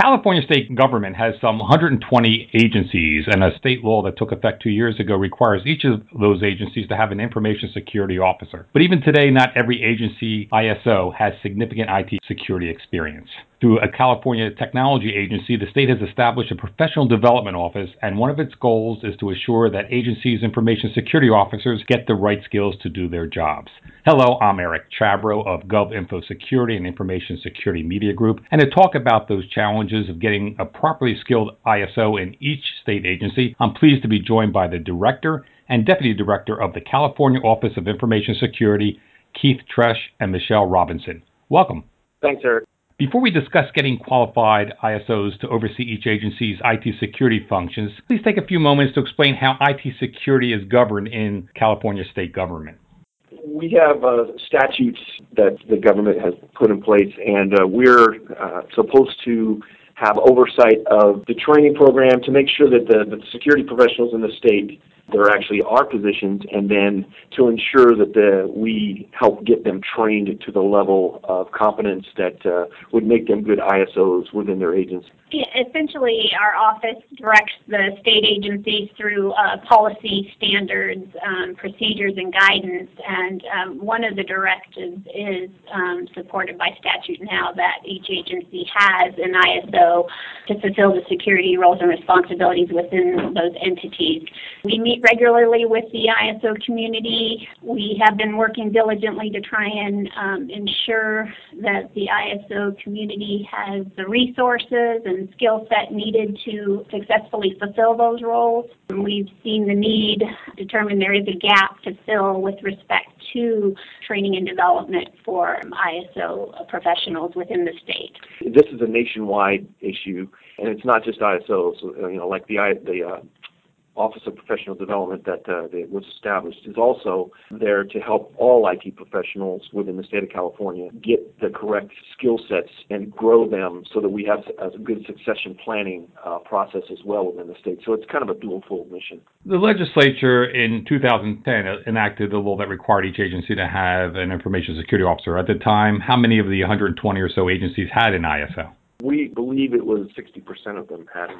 California state government has some 120 agencies, and a state law that took effect two years ago requires each of those agencies to have an information security officer. But even today, not every agency ISO has significant IT security experience. Through a California technology agency, the state has established a professional development office, and one of its goals is to assure that agencies' information security officers get the right skills to do their jobs. Hello, I'm Eric Chabrow of GovInfo Security and Information Security Media Group, and to talk about those challenges of getting a properly skilled ISO in each state agency, I'm pleased to be joined by the Director and Deputy Director of the California Office of Information Security, Keith Tresh and Michelle Robinson. Welcome. Thanks, Eric. Before we discuss getting qualified ISOs to oversee each agency's IT security functions, please take a few moments to explain how IT security is governed in California state government. We have uh, statutes that the government has put in place, and uh, we're uh, supposed to have oversight of the training program to make sure that the, the security professionals in the state there actually are positions, and then to ensure that the, we help get them trained to the level of competence that uh, would make them good ISOs within their agency. Essentially, our office directs the state agencies through uh, policy standards, um, procedures, and guidance. And um, one of the directives is um, supported by statute now that each agency has an ISO to fulfill the security roles and responsibilities within those entities. We meet regularly with the ISO community. We have been working diligently to try and um, ensure that the ISO community has the resources and skill set needed to successfully fulfill those roles. We've seen the need, determined there is a gap to fill with respect to training and development for ISO professionals within the state. This is a nationwide issue, and it's not just ISOs. You know, like the the uh, Office of Professional Development that, uh, that was established is also there to help all IT professionals within the state of California get the correct skill sets and grow them so that we have a good succession planning uh, process as well within the state. So it's kind of a dual-fold mission. The legislature in 2010 enacted a law that required each agency to have an information security officer. At the time, how many of the 120 or so agencies had an ISO? We believe it was 60% of them had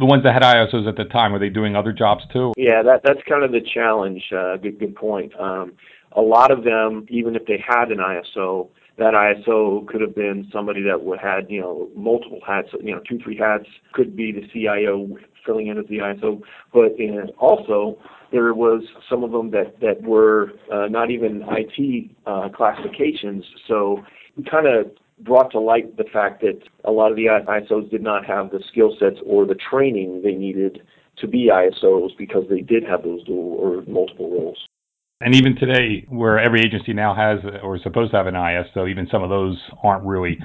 the ones that had ISOs at the time, were they doing other jobs too? Yeah, that that's kind of the challenge. Uh, good good point. Um, a lot of them, even if they had an ISO, that ISO could have been somebody that would had you know multiple hats, you know two three hats. Could be the CIO filling in as the ISO, but and also there was some of them that that were uh, not even IT uh, classifications. So we kind of brought to light the fact that a lot of the ISOs did not have the skill sets or the training they needed to be ISOs because they did have those dual or multiple roles. And even today, where every agency now has or is supposed to have an ISO, even some of those aren't really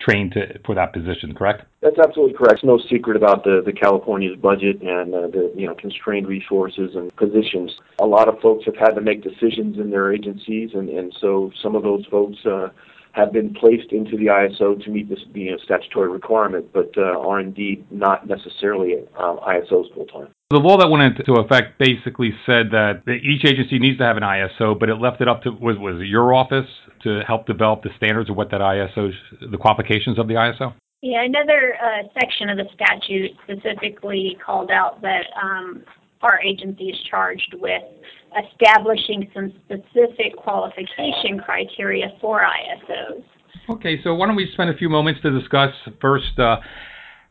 trained to, for that position, correct? That's absolutely correct. It's no secret about the, the California's budget and uh, the you know constrained resources and positions. A lot of folks have had to make decisions in their agencies, and, and so some of those folks uh, have been placed into the ISO to meet this you know, statutory requirement, but uh, are indeed not necessarily uh, ISOs full time. The law that went into effect basically said that each agency needs to have an ISO, but it left it up to was was it your office to help develop the standards of what that ISO, the qualifications of the ISO. Yeah, another uh, section of the statute specifically called out that um, our agency is charged with establishing some specific qualification criteria for ISOs. Okay, so why don't we spend a few moments to discuss first uh,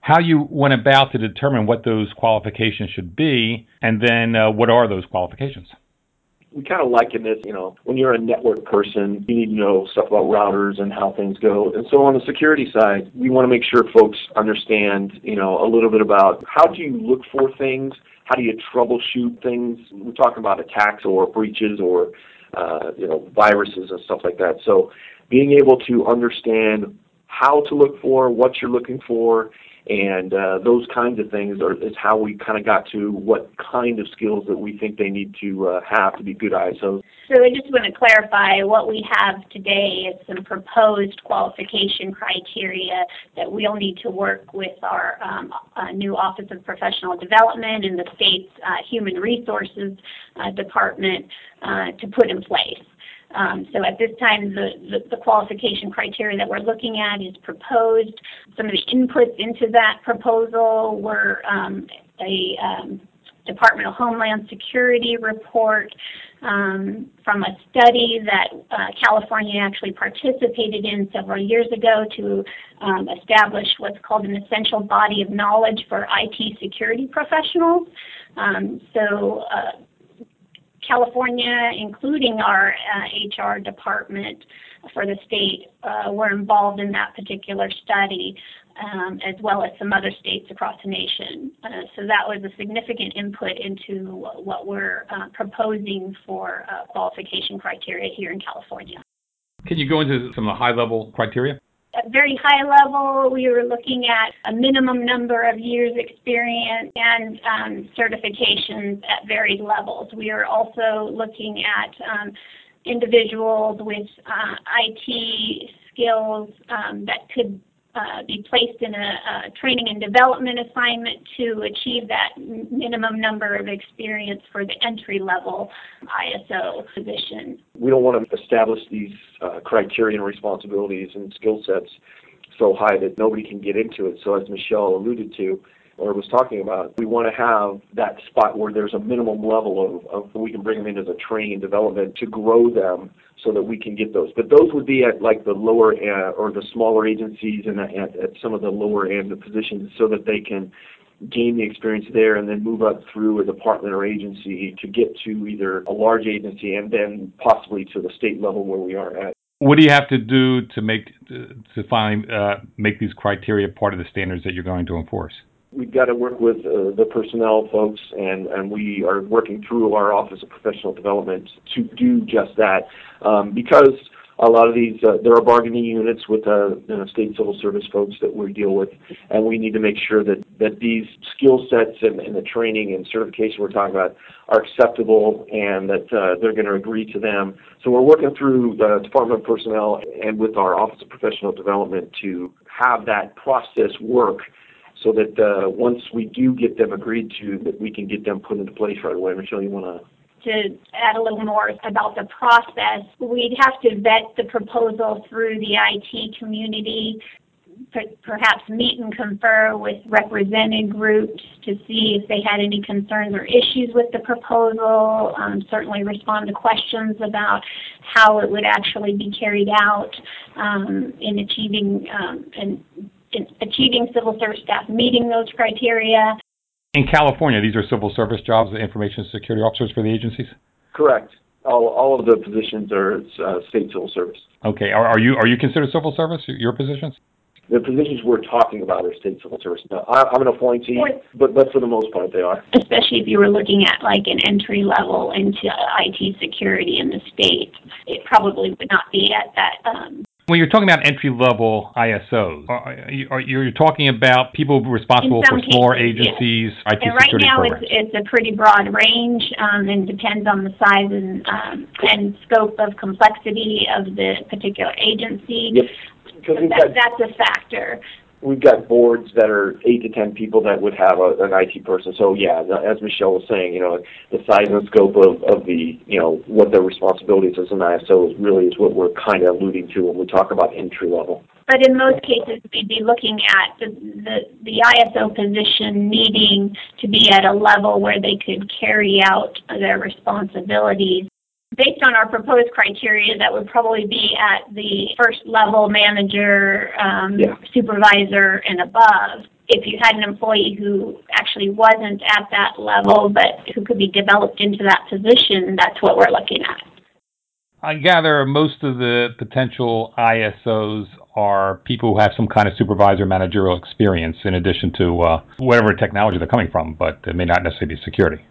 how you went about to determine what those qualifications should be, and then uh, what are those qualifications? We kind of liken this, you know, when you're a network person, you need to know stuff about routers and how things go. And so on the security side, we want to make sure folks understand, you know, a little bit about how do you look for things how do you troubleshoot things? We're talking about attacks or breaches or uh, you know viruses and stuff like that. So being able to understand how to look for, what you're looking for, and uh, those kinds of things are, is how we kind of got to what kind of skills that we think they need to uh, have to be good ISOs. So I just want to clarify what we have today is some proposed qualification criteria that we'll need to work with our um, uh, new Office of Professional Development and the state's uh, Human Resources uh, Department uh, to put in place. Um, so at this time, the, the, the, qualification criteria that we're looking at is proposed. Some of the inputs into that proposal were um, a um, Department of Homeland Security report um, from a study that uh, California actually participated in several years ago to um, establish what's called an essential body of knowledge for IT security professionals. Um, so uh, California, including our uh, HR department for the state, uh, were involved in that particular study um, as well as some other states across the nation. Uh, so that was a significant input into what we're uh, proposing for uh, qualification criteria here in California. Can you go into some of the high level criteria? At very high level, we were looking at a minimum number of years experience and um, certifications at varied levels. We are also looking at um, individuals with uh, IT skills um, that could uh, be placed in a, a, training and development assignment to achieve that minimum number of experience for the entry level ISO position. We don't want to establish these uh, criteria and responsibilities and skill sets so high that nobody can get into it. So as Michelle alluded to, or was talking about, we want to have that spot where there's a minimum level of, of we can bring them in as a training development to grow them so that we can get those. But those would be at like the lower uh, or the smaller agencies and at, at some of the lower end of positions so that they can gain the experience there and then move up through a department or agency to get to either a large agency and then possibly to the state level where we are at. What do you have to do to make to finally uh, make these criteria part of the standards that you're going to enforce? We've got to work with uh, the personnel folks, and, and we are working through our Office of Professional Development to do just that. Um, because a lot of these, uh, there are bargaining units with uh, you know, state civil service folks that we deal with, and we need to make sure that, that these skill sets and, and the training and certification we're talking about are acceptable and that uh, they're going to agree to them. So we're working through the Department of Personnel and with our Office of Professional Development to have that process work so that uh, once we do get them agreed to, that we can get them put into place right away. Michelle, you want to? To add a little more about the process, we'd have to vet the proposal through the IT community, perhaps meet and confer with represented groups to see if they had any concerns or issues with the proposal, um, certainly respond to questions about how it would actually be carried out um, in achieving um, and achieving civil service staff meeting those criteria. In California, these are civil service jobs, the information security officers for the agencies? Correct. All, all of the positions are uh, state civil service. Okay. Are, are, you are you considered civil service? Your positions? The positions we're talking about are state civil service. No, I, am an appointee, but but for the most part, they are. Especially if you were looking at like an entry level into IT security in the state, it probably would not be at that um, when you're talking about entry level ISOs, are, you, are you're talking about people responsible for smaller agencies, yes. IT and right now programs. It's, it's a pretty broad range um, and depends on the size and, um, and scope of complexity of the particular agency. Yep. That, that's a factor we've got boards that are eight to ten people that would have a, an IT person. So yeah, as Michelle was saying, you know, the size and scope of, of the, you know, what their responsibilities as an ISO is really is what we're kind of alluding to when we talk about entry level. But in most cases, we'd be looking at the, the, the ISO position needing to be at a level where they could carry out their responsibilities based on our proposed criteria, that would probably be at the first level manager, um, yeah. supervisor, and above. If you had an employee who actually wasn't at that level, but who could be developed into that position, that's what we're looking at. I gather most of the potential ISOs are people who have some kind of supervisor managerial experience in addition to uh, whatever technology they're coming from, but it may not necessarily be security.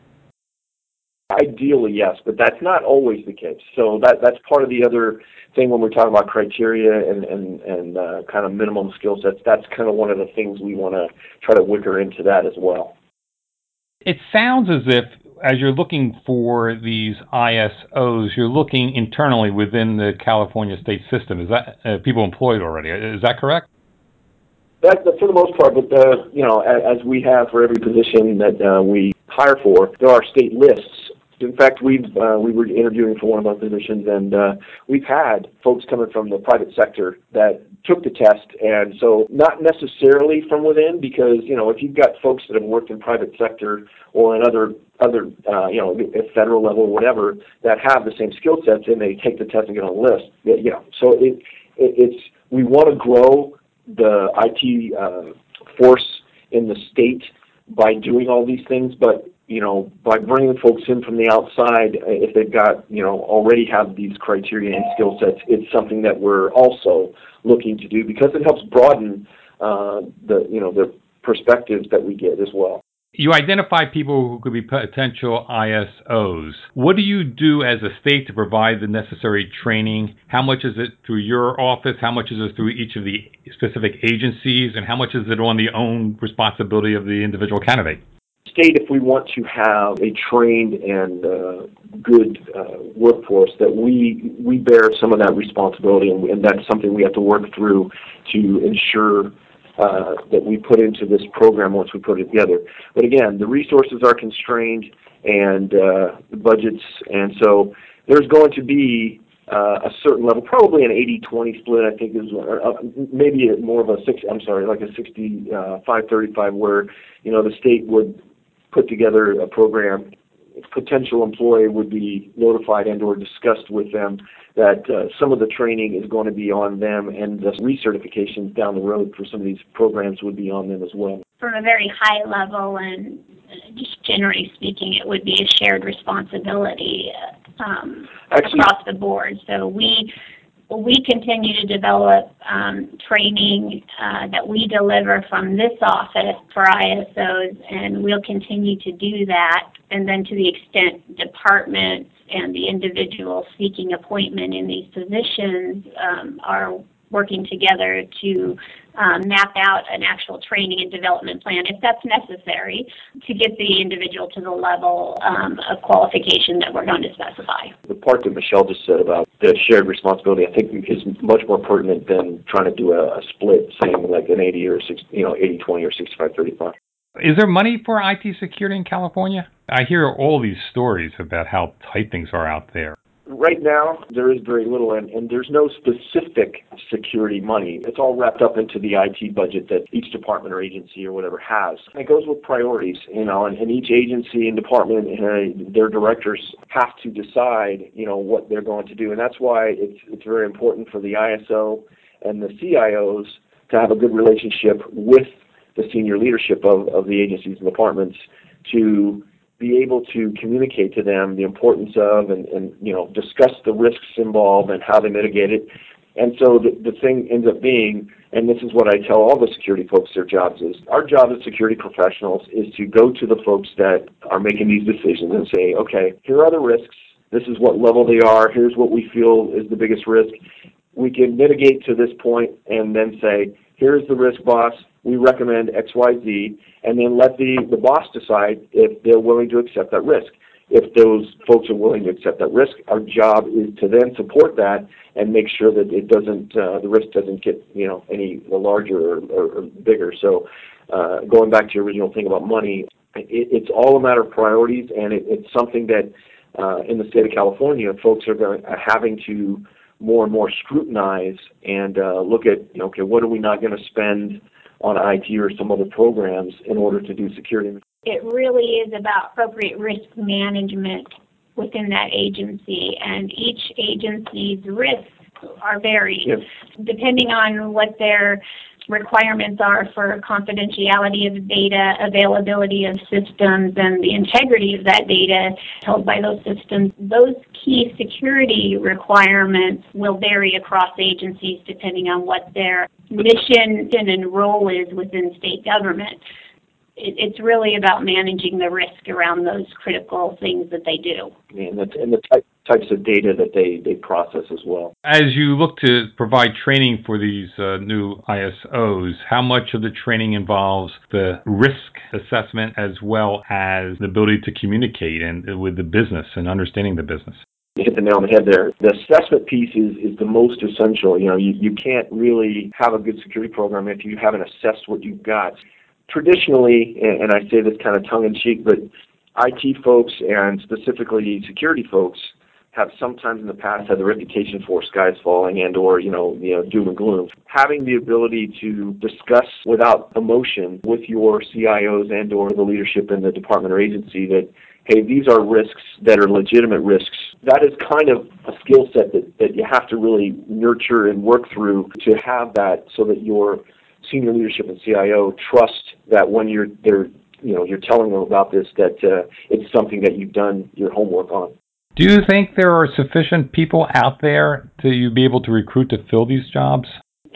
Ideally, yes, but that's not always the case. So that that's part of the other thing when we're talking about criteria and and and uh, kind of minimum skill sets. That's kind of one of the things we want to try to wicker into that as well. It sounds as if as you're looking for these ISOs, you're looking internally within the California state system. Is that uh, people employed already? Is that correct? That, for the most part, but uh, you know, as, as, we have for every position that uh, we hire for, there are state lists In fact, we've uh, we were interviewing for one of our positions, and uh, we've had folks coming from the private sector that took the test, and so not necessarily from within, because you know if you've got folks that have worked in private sector or in other other uh, you know at federal level or whatever that have the same skill sets, and they take the test and get on the list. You know, so it, it it's we want to grow the IT uh, force in the state by doing all these things, but you know, by bringing folks in from the outside, uh, if they've got, you know, already have these criteria and skill sets, it's something that we're also looking to do because it helps broaden uh, the, you know, the perspectives that we get as well. You identify people who could be potential ISOs. What do you do as a state to provide the necessary training? How much is it through your office? How much is it through each of the specific agencies? And how much is it on the own responsibility of the individual candidate? State, if we want to have a trained and uh, good uh, workforce, that we we bear some of that responsibility, and, and that's something we have to work through to ensure uh, that we put into this program once we put it together. But again, the resources are constrained and uh, the budgets, and so there's going to be uh, a certain level, probably an 80-20 split. I think is uh, maybe more of a six. I'm sorry, like a 65-35, where you know the state would put together a program. Potential employee would be notified and or discussed with them that uh, some of the training is going to be on them and the recertifications down the road for some of these programs would be on them as well. From a very high level and just generally speaking, it would be a shared responsibility um, Actually, across the board. So we we continue to develop um, training uh, that we deliver from this office for ISOs, and we'll continue to do that. And then, to the extent departments and the individuals seeking appointment in these positions um, are working together to map out an actual training and development plan if that's necessary to get the individual to the level um, of qualification that we're going to specify. The part that Michelle just said about the shared responsibility, I think, is much more pertinent than trying to do a, a split, saying like an 80 or 60, you know 80 20 or 65 35. Is there money for IT security in California? I hear all these stories about how tight things are out there. Right now, there is very little, and, and there's no specific security money. It's all wrapped up into the IT budget that each department or agency or whatever has. And it goes with priorities, you know, and, and each agency and department, uh, their directors have to decide, you know, what they're going to do. And that's why it's, it's very important for the ISO and the CIOs to have a good relationship with the senior leadership of, of the agencies and departments to be able to communicate to them the importance of and, and you know discuss the risks involved and how they mitigate it. And so the, the thing ends up being, and this is what I tell all the security folks their jobs is, our job as security professionals is to go to the folks that are making these decisions and say, okay, here are the risks. This is what level they are. Here's what we feel is the biggest risk. We can mitigate to this point and then say, here's the risk boss we recommend XYZ, and then let the, the boss decide if they're willing to accept that risk. If those folks are willing to accept that risk, our job is to then support that and make sure that it doesn't, uh, the risk doesn't get, you know, any larger or, or, or bigger. So, uh, going back to your original thing about money, it, it's all a matter of priorities, and it, it's something that uh, in the state of California, folks are going, having to more and more scrutinize and uh, look at, you know, okay, what are we not going to spend on IT or some other programs in order to do security. It really is about appropriate risk management within that agency, and each agency's risks are varied yep. depending on what their requirements are for confidentiality of data, availability of systems, and the integrity of that data held by those systems. Those key security requirements will vary across agencies depending on what their mission and role is within state government it, it's really about managing the risk around those critical things that they do. And the, and the type, types of data that they, they process as well. As you look to provide training for these uh, new ISOs, how much of the training involves the risk assessment as well as the ability to communicate and with the business and understanding the business? You hit the nail on the head there. The assessment piece is, is the most essential. You know, you, you can't really have a good security program if you haven't assessed what you've got traditionally, and I say this kind of tongue in cheek, but IT folks and specifically security folks have sometimes in the past had the reputation for skies falling and or you know you know doom and gloom. Having the ability to discuss without emotion with your CIOs and or the leadership in the department or agency that hey these are risks that are legitimate risks. That is kind of a skill set that, that you have to really nurture and work through to have that so that your senior leadership and CIO trust that when you're they're you know you're telling them about this that uh, it's something that you've done your homework on. Do you think there are sufficient people out there to be able to recruit to fill these jobs?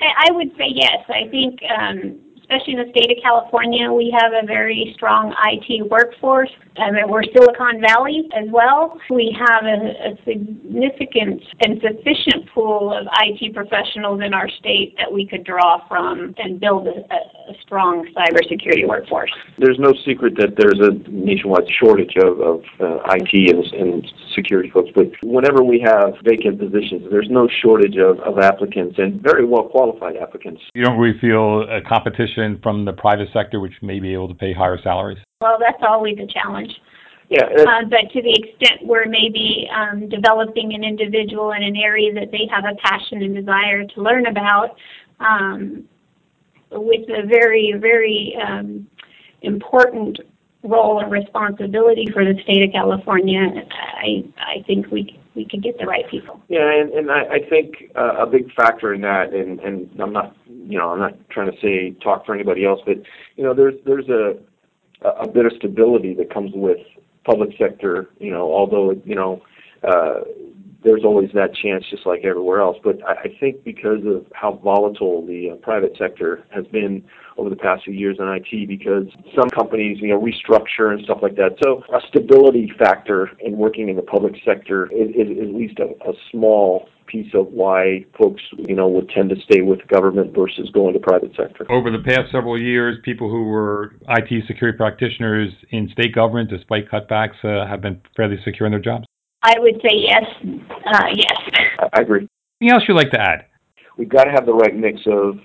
I would say yes. I think um, especially in the state of California, we have a very strong IT workforce. I mean, we're Silicon Valley as well. We have a, a significant and sufficient pool of IT professionals in our state that we could draw from and build a, a strong cybersecurity workforce. There's no secret that there's a nationwide shortage of, of uh, IT and, and security folks, but whenever we have vacant positions, there's no shortage of, of applicants and very well qualified applicants. You don't really feel a competition from the private sector, which may be able to pay higher salaries? Well, that's always a challenge. Yeah, uh, but to the extent we're maybe um, developing an individual in an area that they have a passion and desire to learn about, um, with a very, very um, important role and responsibility for the state of California, I I think we we could get the right people. Yeah, and, and I, I think uh, a big factor in that, and, and I'm not you know I'm not trying to say talk for anybody else, but you know there's there's a a bit of stability that comes with public sector. You know, although you know. Uh, there's always that chance, just like everywhere else. But I, I think because of how volatile the uh, private sector has been over the past few years in IT, because some companies, you know, restructure and stuff like that. So a stability factor in working in the public sector is, is, at least a, a small piece of why folks, you know, would tend to stay with government versus going to private sector. Over the past several years, people who were IT security practitioners in state government, despite cutbacks, uh, have been fairly secure in their jobs. I would say yes. Uh, yes. I agree. Anything else you'd like to add? We've got to have the right mix of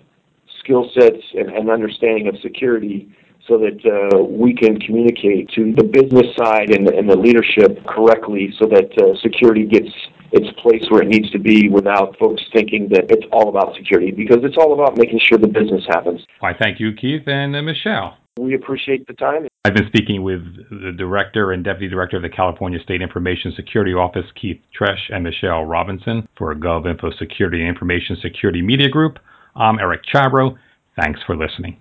skill sets and, and understanding of security so that uh, we can communicate to the business side and the, and the leadership correctly so that uh, security gets its place where it needs to be without folks thinking that it's all about security because it's all about making sure the business happens. I thank you, Keith, and uh, Michelle. We appreciate the time. I've been speaking with the Director and Deputy Director of the California State Information Security Office, Keith Tresh, and Michelle Robinson for GovInfo Security and Information Security Media Group. I'm Eric Chabrow. Thanks for listening.